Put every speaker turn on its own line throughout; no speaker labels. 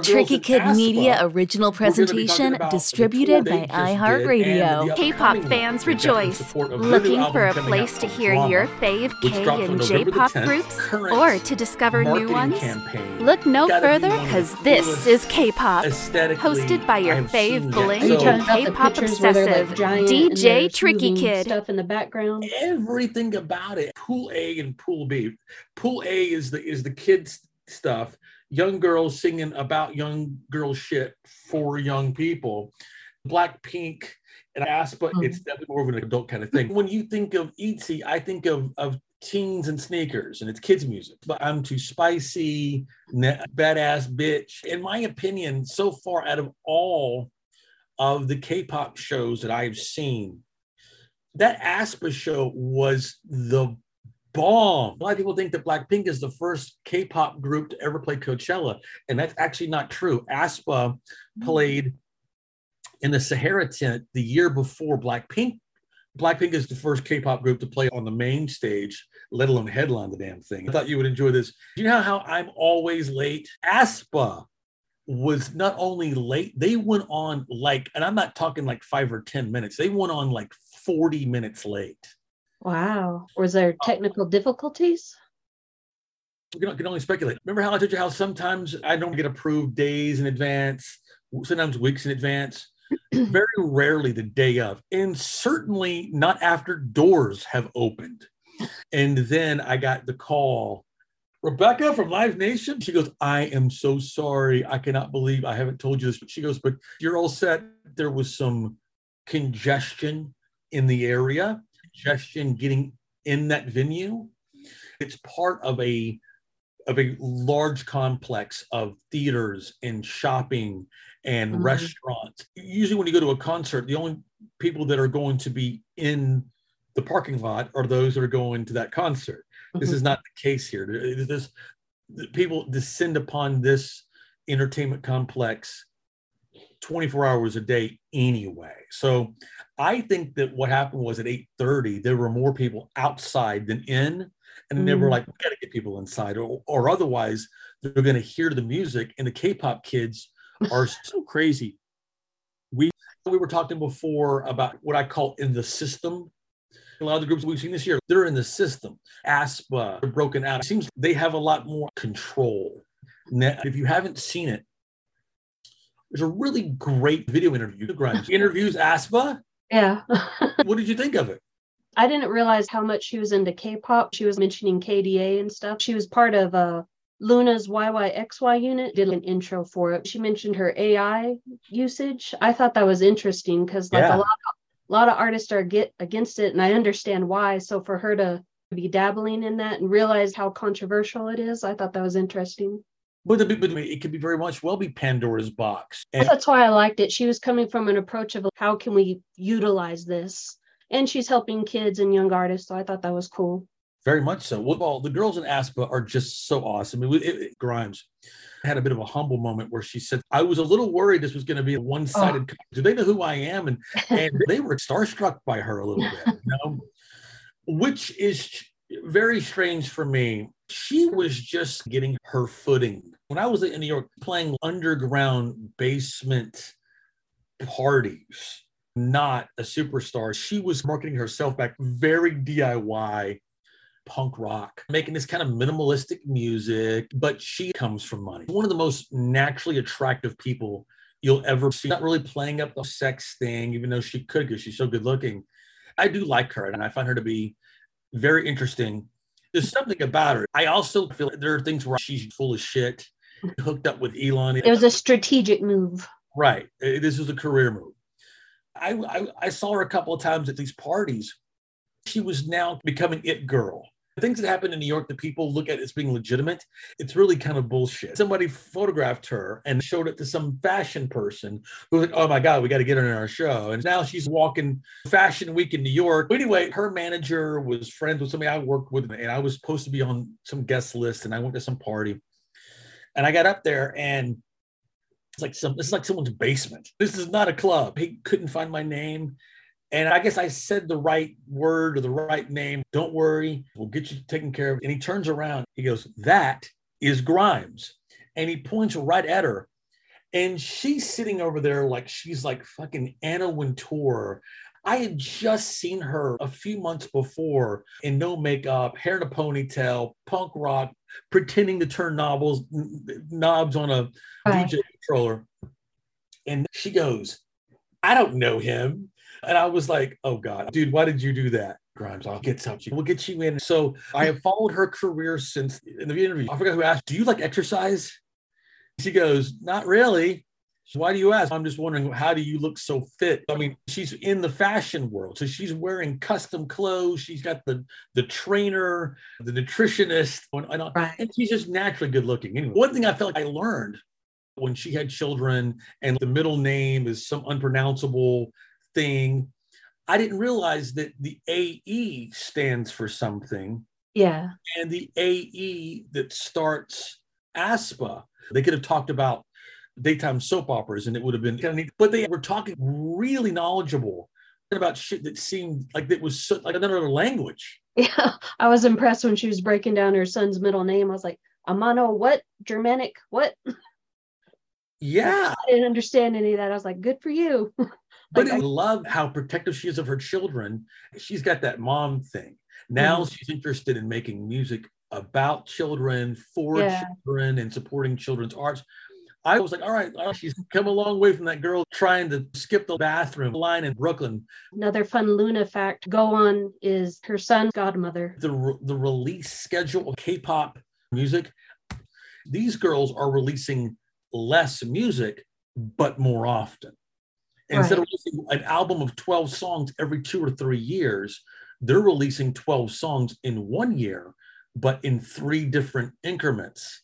a Tricky Kid Media original presentation distributed by iHeartRadio.
K-pop fans rejoice. Looking for a place to hear your fave K and J-pop groups or to discover new ones? Look no further cuz this is K-pop. Hosted by your fave bling K-pop obsessive DJ Tricky Kid.
Stuff in the background.
Everything about it. Pool A and Pool B. Pool A is the is the kids stuff young girls singing about young girl shit for young people. Blackpink and aespa, mm-hmm. it's definitely more of an adult kind of thing. When you think of ITZY, I think of, of teens and sneakers and it's kids music. But I'm too spicy, badass bitch. In my opinion, so far out of all of the K-pop shows that I've seen, that aespa show was the bomb. A lot of people think that Blackpink is the first K-pop group to ever play Coachella, and that's actually not true. Aespa mm-hmm. played in the Sahara tent the year before Blackpink. Blackpink is the first K-pop group to play on the main stage, let alone headline the damn thing. I thought you would enjoy this. You know how I'm always late? Aespa was not only late, they went on like, and I'm not talking like five or 10 minutes, they went on like 40 minutes late.
Wow. Was there uh, technical difficulties?
We can, only speculate. Remember how I told you how sometimes I don't get approved days in advance, sometimes weeks in advance, very rarely the day of, and certainly not after doors have opened. And then I got the call Rebecca from Live Nation. She goes, I am so sorry. I cannot believe I haven't told you this. But she goes, but you're all set. There was some congestion in the area congestion getting in that venue. It's part of a of a large complex of theaters and shopping and mm-hmm. restaurants. Usually, when you go to a concert, the only people that are going to be in the parking lot are those that are going to that concert. Mm-hmm. This is not the case here. This people descend upon this entertainment complex 24 hours a day anyway. So I think that what happened was at 8:30 there were more people outside than in, and mm. they were mm. like, "We got to get people inside, or, or otherwise they're going to hear the music." And the K-pop kids are so crazy. We we were talking before about what I call in the system. A lot of the groups we've seen this year, they're in the system. AESPA, they're broken out. It seems they have a lot more control. Now, if you haven't seen it, there's a really great video interview. Grimes interviews Aespa.
yeah.
what did you think of it?
I didn't realize how much she was into K-pop. She was mentioning K/DA and stuff. She was part of uh, LOONA's YYXY unit. Did an intro for it. She mentioned her AI usage. I thought that was interesting because like yeah. a lot, of, a lot of artists are get against it, and I understand why. So for her to be dabbling in that and realize how controversial it is, I thought that was interesting.
But, but it could be very much well be Pandora's box.
And That's why I liked it. She was coming from an approach of how can we utilize this? And she's helping kids and young artists. So I thought that was cool.
Very much so. Well, the girls in Aespa are just so awesome. It, it, it, Grimes had a bit of a humble moment where she said, I was a little worried this was going to be a one sided. Oh. Do they know who I am? And, and they were starstruck by her a little bit, you know? which is very strange for me. She was just getting her footing. When I was in New York playing underground basement parties, not a superstar, she was marketing herself back very DIY punk rock, making this kind of minimalistic music, but she comes from money. One of the most naturally attractive people you'll ever see. Not really playing up the sex thing, even though she could because she's so good looking. I do like her and I find her to be very interesting. There's something about her. I also feel there are things where she's full of shit, hooked up with Elon.
It was a strategic move.
Right. This was a career move. I, I, I saw her a couple of times at these parties. She was now becoming it girl things that happen in New York that people look at as being legitimate, it's really kind of bullshit. Somebody photographed her and showed it to some fashion person who was like, oh my God, we got to get her in our show. And now she's walking Fashion Week in New York. But Anyway, her manager was friends with somebody I worked with, and I was supposed to be on some guest list, and I went to some party. And I got up there and it's like some this is like someone's basement. This is not a club. He couldn't find my name. And I guess I said the right word or the right name. Don't worry, we'll get you taken care of. And he turns around, he goes, That is Grimes. And he points right at her. And she's sitting over there like she's like fucking Anna Wintour. I had just seen her a few months before in no makeup, hair in a ponytail, punk rock, pretending to turn knobs knobs on a right. DJ controller. And she goes, I don't know him. And I was like, oh God, dude, why did you do that? Grimes, I'll get something. We'll get you in. So I have followed her career since in the interview. I forgot who asked, Do you like exercise? She goes, Not really. Why do you ask? I'm just wondering, how do you look so fit? I mean, she's in the fashion world, so she's wearing custom clothes. She's got the the trainer, the nutritionist, and, and, right. and she's just naturally good looking. Anyway, one thing I felt like I learned when she had children, and the middle name is some unpronounceable thing. I didn't realize that the AE stands for something.
Yeah.
And the AE that starts AESPA, they could have talked about daytime soap operas and it would have been kind of neat, but they were talking really knowledgeable about shit that seemed like it was so, like another language.
Yeah. I was impressed when she was breaking down her son's middle name. I was like, Amano, what? Germanic, what?
Yeah.
I didn't understand any of that. I was like, good for you.
But I love how protective she is of her children. She's got that mom thing. Now mm-hmm. she's interested in making music about children, for yeah. children, and supporting children's arts. I was like, all right, she's come a long way from that girl trying to skip the bathroom line in Brooklyn.
Another fun LOONA fact go on is her son's godmother.
The, the release schedule of K pop music, these girls are releasing less music, but more often. Instead right. of releasing an album of 12 songs every two or three years, they're releasing 12 songs in one year, but in three different increments.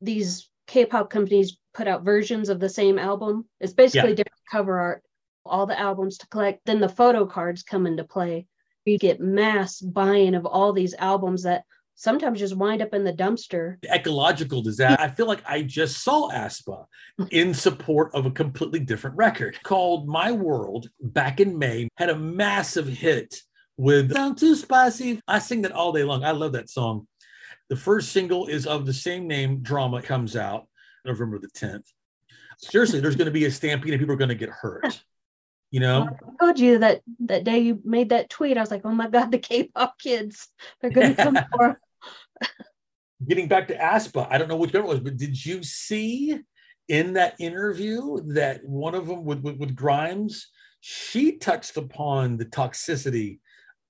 These K pop companies put out versions of the same album. It's basically yeah. different cover art, all the albums to collect. Then the photo cards come into play. You get mass buying of all these albums that sometimes just wind up in the dumpster.
Ecological disaster. I feel like I just saw AESPA in support of a completely different record called My World back in May, had a massive hit with Sound Too Spicy. I sing that all day long. I love that song. The first single is of the same name, Drama comes out November the 10th. Seriously, there's going to be a stampede and people are going to get hurt. You know,
I told you that that day you made that tweet. I was like, oh my God, the K pop kids, they're going to come for
Getting back to AESPA, I don't know which one it was, but did you see in that interview that one of them with, with, with Grimes, she touched upon the toxicity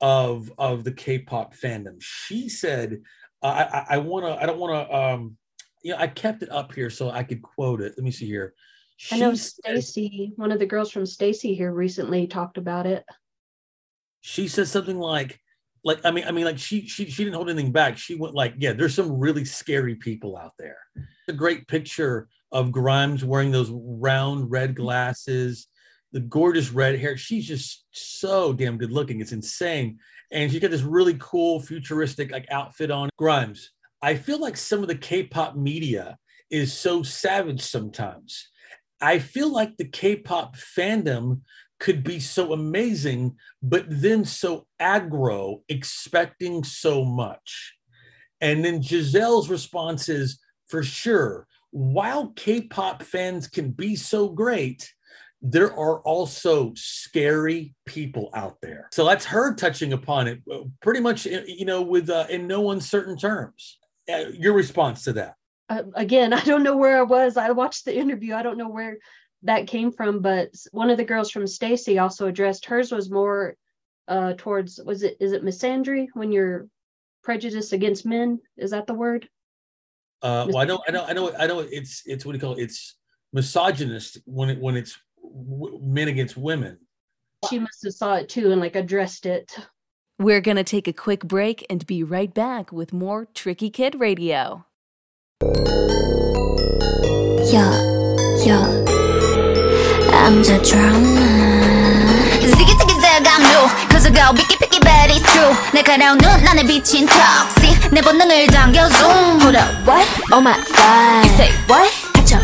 of of the K-pop fandom. She said, "I I, I want to. I don't want to. Um, you know, I kept it up here so I could quote it. Let me see here.
She I know STAYC, one of the girls from STAYC here recently talked about it.
She says something like, like I mean, I mean, like she she she didn't hold anything back. She went like, yeah, there's some really scary people out there. A great picture of Grimes wearing those round red glasses, the gorgeous red hair. She's just so damn good looking. It's insane. And she's got this really cool futuristic like outfit on. Grimes. I feel like some of the K-pop media is so savage sometimes. I feel like the K-pop fandom could be so amazing, but then so aggro, expecting so much. And then Giselle's response is for sure, while K pop fans can be so great, there are also scary people out there. So that's her touching upon it uh, pretty much, you know, with uh, in no uncertain terms. Uh, your response to that?
Uh, again, I don't know where I was. I watched the interview. I don't know where that came from, but one of the girls from STAYC also addressed hers was more uh, towards was it is it misandry when you're prejudiced against men? Is that the word?
Uh, well, I know, I know, I know, I know. It's it's what do you call it? It's misogynist when it when it's w- men against women.
She must have saw it too and like addressed it.
We're gonna take a quick break and be right back with more Tricky Kid Radio.
Yeah, yeah. I'm the drama Ziggy ziggy zig I'm new Cause I go picky picky but it's true 날카로운 눈 안에 비친 toxic 내 본능을 당겨 zoom Hold up what? Oh my god You say what? 갇혀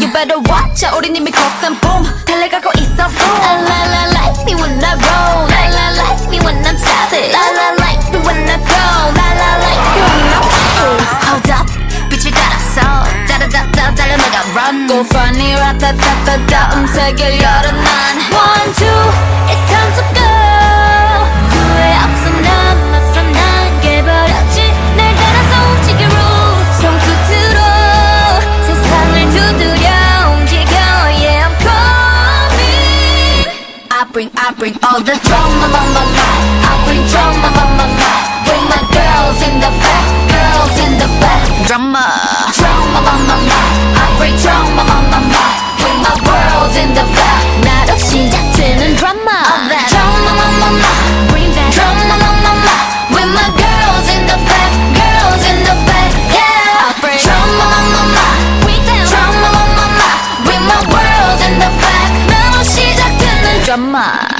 You better watch out 우린 이미 cross boom 달려가고 있어 boom La la la like me when I roll La la like me when I'm savage La la like me when I go La la like me when I'm 묻고 funny 라타타타타 음색을 열어 난 One two it's time to go 후회 없어 난 맞서 난 깨버렸지 날 따라서 움직여 손끝으로 세상을 두드려 움직여 Yeah I'm coming I bring I bring all the drama my my my I bring drama my my my Bring my girls in the back girls in the back drama drama my my my I bring drama my my my Bring my world in the back 나로 시작되는 drama drama my my my Bring that drama my my my With my girls in the back girls in the back yeah I bring drama my my my Bring that drama my my my Bring my world in the back 나로 시작되는 drama drama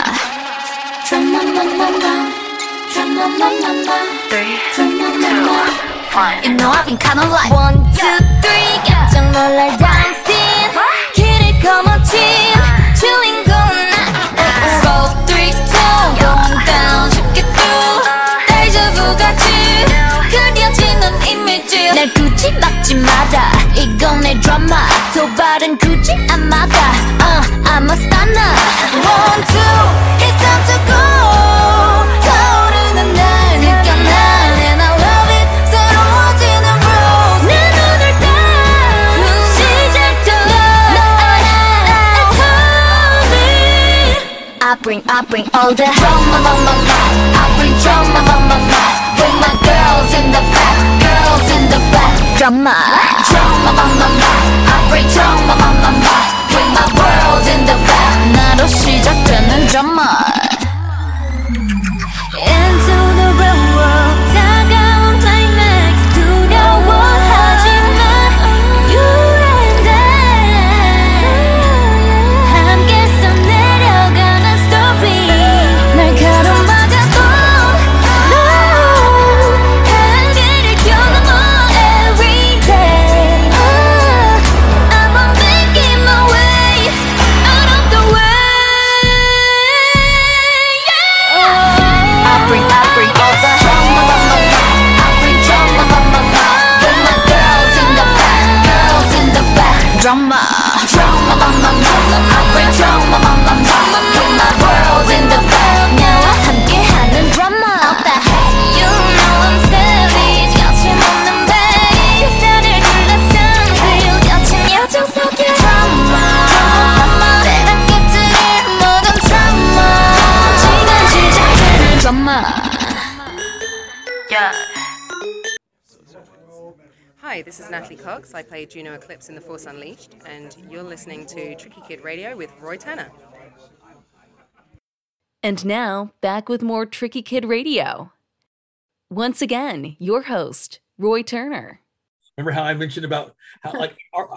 You know I've been kinda like One, two, three 깜짝 놀랄 dancing 길을 거머쥔 주인공은 나 Four, three, two Going down 쉽게 through vu 같이 그려지는 이미지 날 굳이 막지 마라 이건 내 드라마 도발은 굳이 안 막아 uh, I'm a stunner One, two It's time to go bring, I bring all the drama, my, my, my. I bring drama, my, my, my. Bring my girls in the back, girls in the back. Drama, drama, my, my, my. I bring drama, my, my, my. Bring my world in the back. 나로 시작되는 drama. Drama,
Cox. I play Juno Eclipse in The Force Unleashed, and you're listening to Tricky Kid Radio with Roy Tanner.
And now, back with more Tricky Kid Radio. Once again, your host, Roy Turner.
Remember how I mentioned about how like are,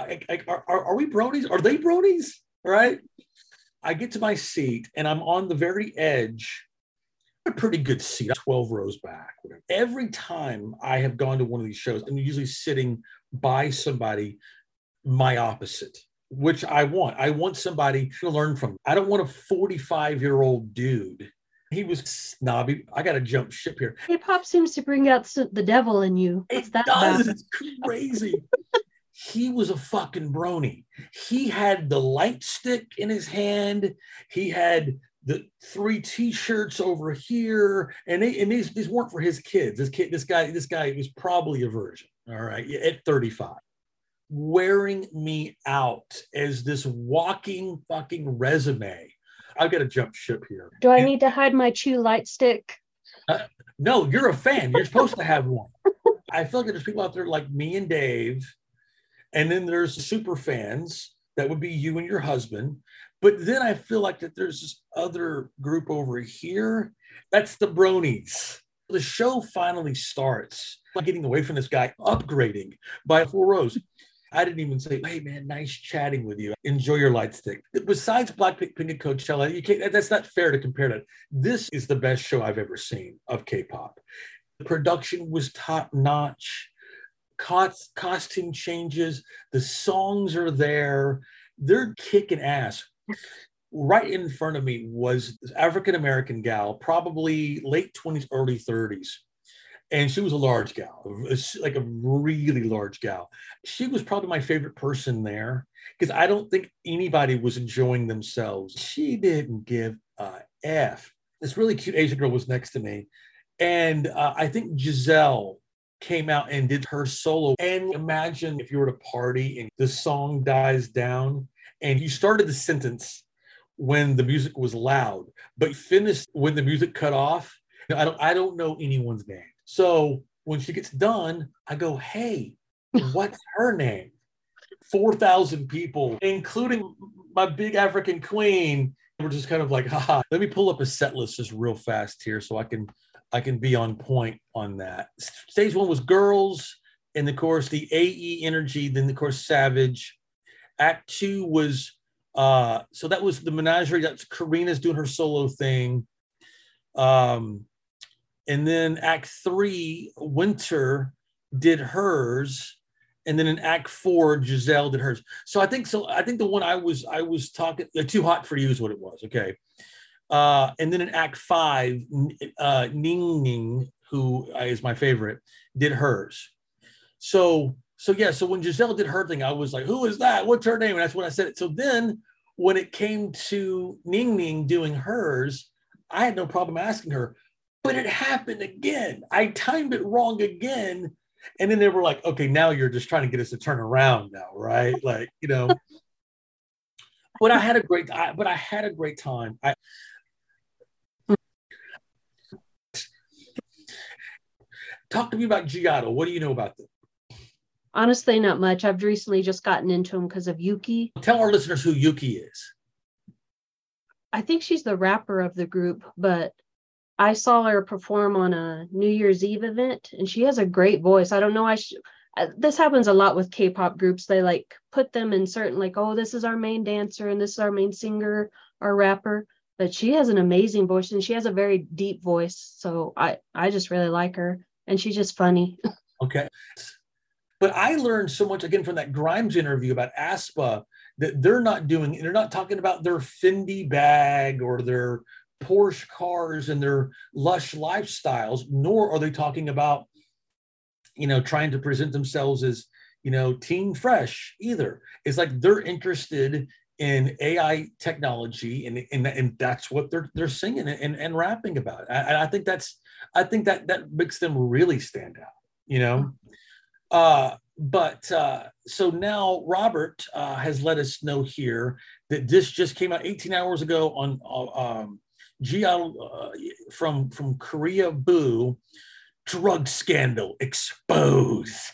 are, are, are we bronies? Are they bronies? Right? I get to my seat and I'm on the very edge. Pretty good seat, 12 rows back. Every time I have gone to one of these shows, I'm usually sitting by somebody my opposite, which I want. I want somebody to learn from. I don't want a 45 year old dude. He was snobby. I got to jump ship here.
Hip hop seems to bring out the devil in you. What's
It
that
does.
about?
It's crazy. he was a fucking brony. He had the light stick in his hand. He had the three t-shirts over here, and, they, and these these weren't for his kids. This kid, this guy, this guy was probably a virgin. All right, at 35, wearing me out as this walking fucking resume. I've got to jump ship here.
Do I need to hide my chew light stick?
Uh, no, you're a fan. You're supposed to have one. I feel like there's people out there like me and Dave, and then there's super fans that would be you and your husband. But then I feel like that there's this other group over here. That's the bronies. The show finally starts. I'm getting away from this guy, upgrading by four rows. I didn't even say, "Hey man, nice chatting with you. Enjoy your light stick." Besides Blackpink Pink and Coachella, you can't. That's not fair to compare that. This is the best show I've ever seen of K-pop. The production was top notch. Cost, costume changes. The songs are there. They're kicking ass. Right in front of me was this African American gal, probably late 20s, early 30s. and she was a large gal, like a really large gal. She was probably my favorite person there because I don't think anybody was enjoying themselves. She didn't give a f. This really cute Asian girl was next to me, and uh, I think Giselle came out and did her solo. And imagine if you were at a party and the song dies down, and you started the sentence when the music was loud, but finished when the music cut off. I don't I don't know anyone's name. So when she gets done, I go, hey, what's her name? 4,000 people, including my big African queen. We're just kind of like, haha, let me pull up a set list just real fast here so I can I can be on point on that. Stage one was girls, and of course the AE energy, then of course Savage. Act two was uh so that was the menagerie. That's Karina's doing her solo thing. Um and then act three winter did hers and then in act four giselle did hers so i think so i think the one i was i was talking uh, too hot for you is what it was okay uh and then in act five uh ning ning who is my favorite did hers so so yeah so when giselle did her thing i was like who is that what's her name and that's when i said it so then when it came to ning ning doing hers i had no problem asking her but it happened again. I timed it wrong again. And then they were like, okay, now you're just trying to get us to turn around now, right? Like, you know. but I had a great I, but I had a great time. I talk to me about Giotto. What do you know about them?
Honestly, not much. I've recently just gotten into them because of Yuki.
Tell our listeners who Yuki is.
I think she's the rapper of the group, but I saw her perform on a New Year's Eve event, and she has a great voice. I don't know. I sh- uh, this happens a lot with K-pop groups. They like put them in certain like, oh, this is our main dancer and this is our main singer, our rapper. But she has an amazing voice and she has a very deep voice. So I I just really like her, and she's just funny.
okay, but I learned so much again from that Grimes interview about AESPA that they're not doing. They're not talking about their Fendi bag or their Porsche cars and their lush lifestyles, nor are they talking about, you know, trying to present themselves as, you know, teen fresh either. It's like they're interested in AI technology and, and, and that's what they're they're singing and, and rapping about. And I think that's I think that that makes them really stand out, you know. Hmm. Uh, but uh, so now Robert uh, has let us know here that this just came out 18 hours ago on uh, um, uh, from from Koreaboo, drug scandal exposed.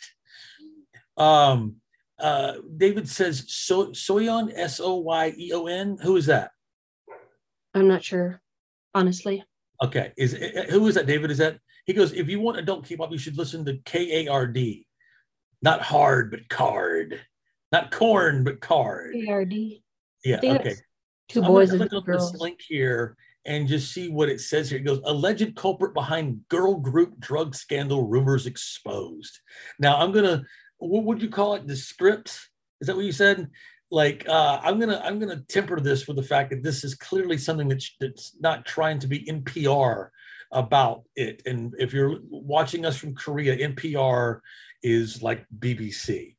Um, uh, David says so, Soyeon S O Y E O N. Who is that?
I'm not sure, honestly.
Okay, is who is that? David is that? He goes. If you want adult K-pop, you should listen to K A R D, not hard but card, not corn but card.
K A R D.
Yeah. Okay.
Two so boys and
girls. This link here and just see what it says here. It goes, alleged culprit behind girl group drug scandal rumors exposed. Now I'm gonna, what would you call it? The script? Is that what you said? Like uh, I'm gonna I'm gonna temper this with the fact that this is clearly something that's that's not trying to be NPR about it. And if you're watching us from Korea, NPR is like BBC.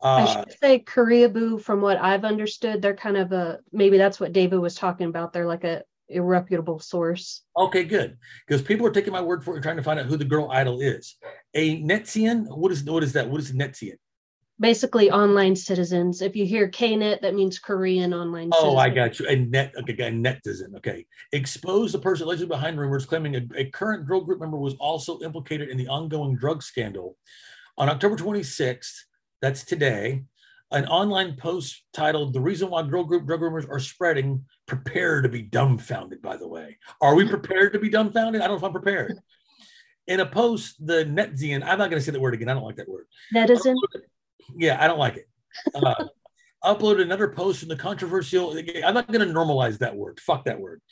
Uh, I should say Koreaboo, from what I've understood, they're kind of a maybe that's what David was talking about. They're like a a reputable source.
Okay, good. Because people are taking my word for it and trying to find out who the girl idol is. A Netzian, what is what is that? What is Netzian?
Basically, online citizens. If you hear KNet, that means Korean online.
Oh, citizen. I got you. A net, okay, a netizen. Okay, expose the person allegedly behind rumors claiming a, a current girl group member was also implicated in the ongoing drug scandal. On October 26th, that's today, an online post titled "The Reason Why Girl Group Drug Rumors Are Spreading." Prepare to be dumbfounded. By the way, are we prepared to be dumbfounded? I don't know if I'm prepared. In a post, the Netzian, I'm not going to say that word again. I don't like that word.
Netizen.
Yeah, I don't like it. Uh, uploaded another post in the controversial. I'm not going to normalize that word. Fuck that word.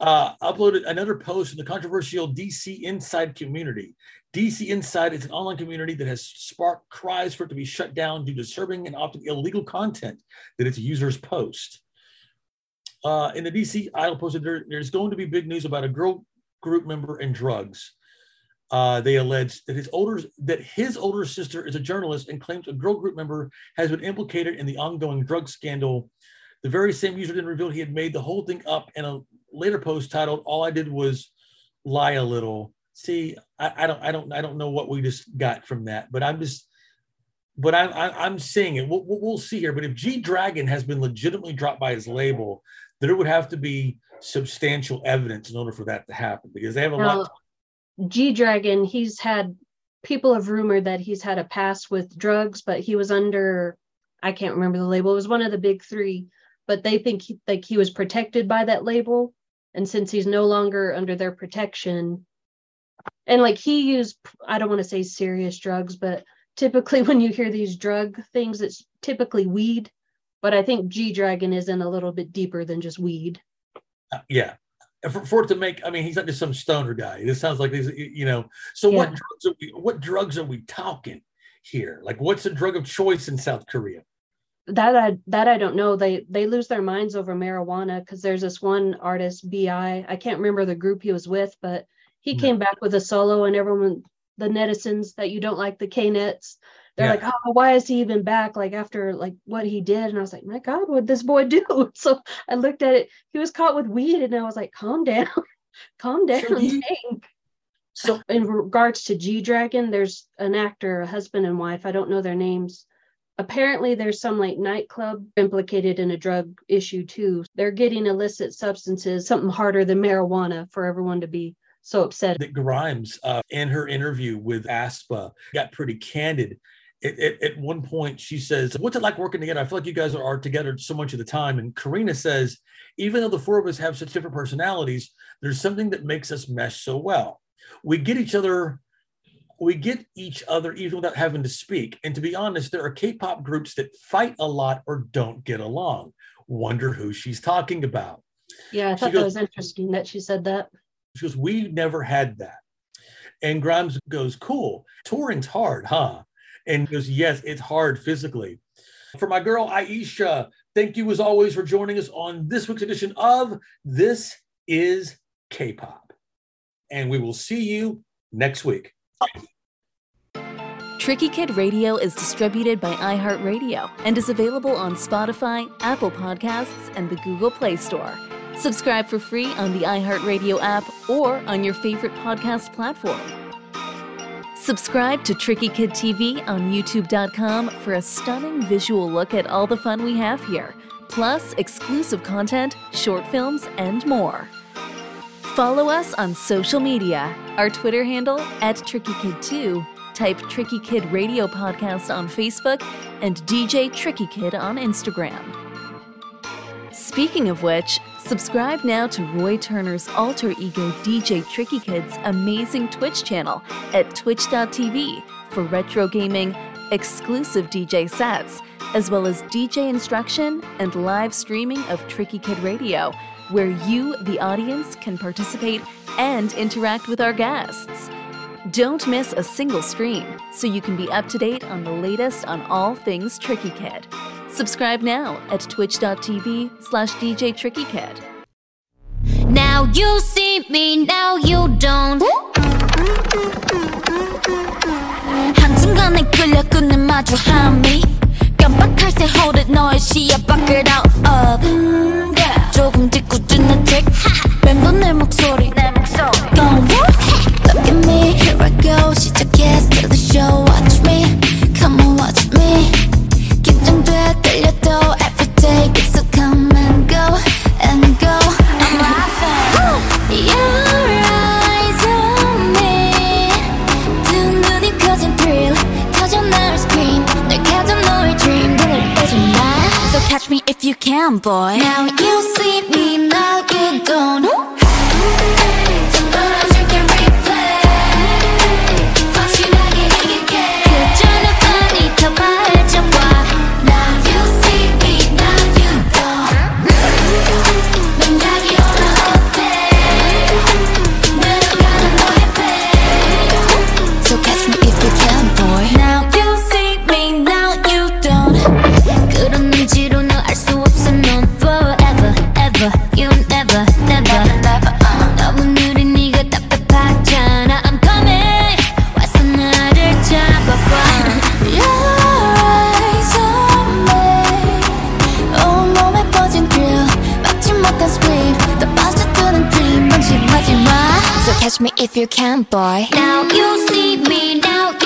Uh, uploaded another post in the controversial DC Inside community. DC Inside is an online community that has sparked cries for it to be shut down due to disturbing and often illegal content that its users post. Uh, in the DC Idol posted, there, there's going to be big news about a girl group member and drugs. Uh, they allege that his older that his older sister is a journalist and claims a girl group member has been implicated in the ongoing drug scandal. The very same user then revealed he had made the whole thing up in a later post titled "All I did was lie a little." See, I, I don't, I don't, I don't know what we just got from that, but I'm just, but I'm, I'm seeing it. We'll, we'll see here. But if G Dragon has been legitimately dropped by his label, there would have to be substantial evidence in order for that to happen because they have a now, lot.
G Dragon, he's had people have rumored that he's had a past with drugs, but he was under I can't remember the label. It was one of the big three, but they think he, like he was protected by that label, and since he's no longer under their protection, and like he used I don't want to say serious drugs, but typically when you hear these drug things, it's typically weed. But I think G Dragon is in a little bit deeper than just weed.
Uh, yeah, for, for, it to make, I mean, he's not just some stoner guy. This sounds like he's, you know. So yeah. what drugs are we? What drugs are we talking here? Like, what's the drug of choice in South Korea?
That I that I don't know. They they lose their minds over marijuana because there's this one artist, B.I. I can't remember the group he was with, but he no. came back with a solo, and everyone, the netizens that you don't like the K nets, they're yeah. like, oh, why is he even back? Like after like what he did, and I was like, my God, what this boy do? So I looked at it. He was caught with weed, and I was like, calm down, calm down, so So in regards to G Dragon, there's an actor, a husband and wife. I don't know their names. Apparently, there's some like nightclub implicated in a drug issue too. They're getting illicit substances, something harder than marijuana, for everyone to be so upset.
That Grimes, uh, in her interview with AESPA, got pretty candid it, it, at one point she says, What's it like working together? I feel like you guys are, are together so much of the time. And Karina says, Even though the four of us have such different personalities, there's something that makes us mesh so well. We get each other, we get each other even without having to speak. And to be honest, there are K pop groups that fight a lot or don't get along. Wonder who she's talking about.
Yeah, I thought goes, that was interesting that she said that.
She goes, We never had that. And Grimes goes, Cool. Touring's hard, huh? And goes, Yes, it's hard physically. For my girl Aisha, thank you as always for joining us on this week's edition of This is K pop. And we will see you next week.
Tricky Kid Radio is distributed by iHeartRadio and is available on Spotify, Apple Podcasts, and the Google Play Store. Subscribe for free on the iHeartRadio app or on your favorite podcast platform. Subscribe to Tricky Kid TV on YouTube.com for a stunning visual look at all the fun we have here, plus exclusive content, short films, and more. Follow us on social media. Our Twitter handle at Tricky Kid 2 type Tricky Kid Radio Podcast on Facebook and DJ Tricky Kid on Instagram. Speaking of which, Subscribe now to Roy Turner's alter ego DJ Tricky Kid's amazing Twitch channel at twitch.tv for retro gaming, exclusive DJ sets, as well as DJ instruction and live streaming of Tricky Kid Radio, where you, the audience, can participate and interact with our guests. Don't miss a single stream so you can be up to date on the latest on all things Tricky Kid. Subscribe now at twitch.tv slash DJ Tricky Kid.
Now you see me, now you don't. 한순간에 끌려 끊는 마주함이 깜빡할 새 hold 너의 시야 밖을 out of 조금 짓궂은 맴도 내 목소리 Go Look at me, here I go 시작해 still the show Watch me, come on watch me 긴장돼 떨려도 every day 계속 come and go and go I'm laughing Your eyes on me 두 눈이 커진 thrill 터져 널 scream 널 가져 너의 dream 눈을 떼지 마 So catch me if you can boy Now you can, boy. Now you see me, now.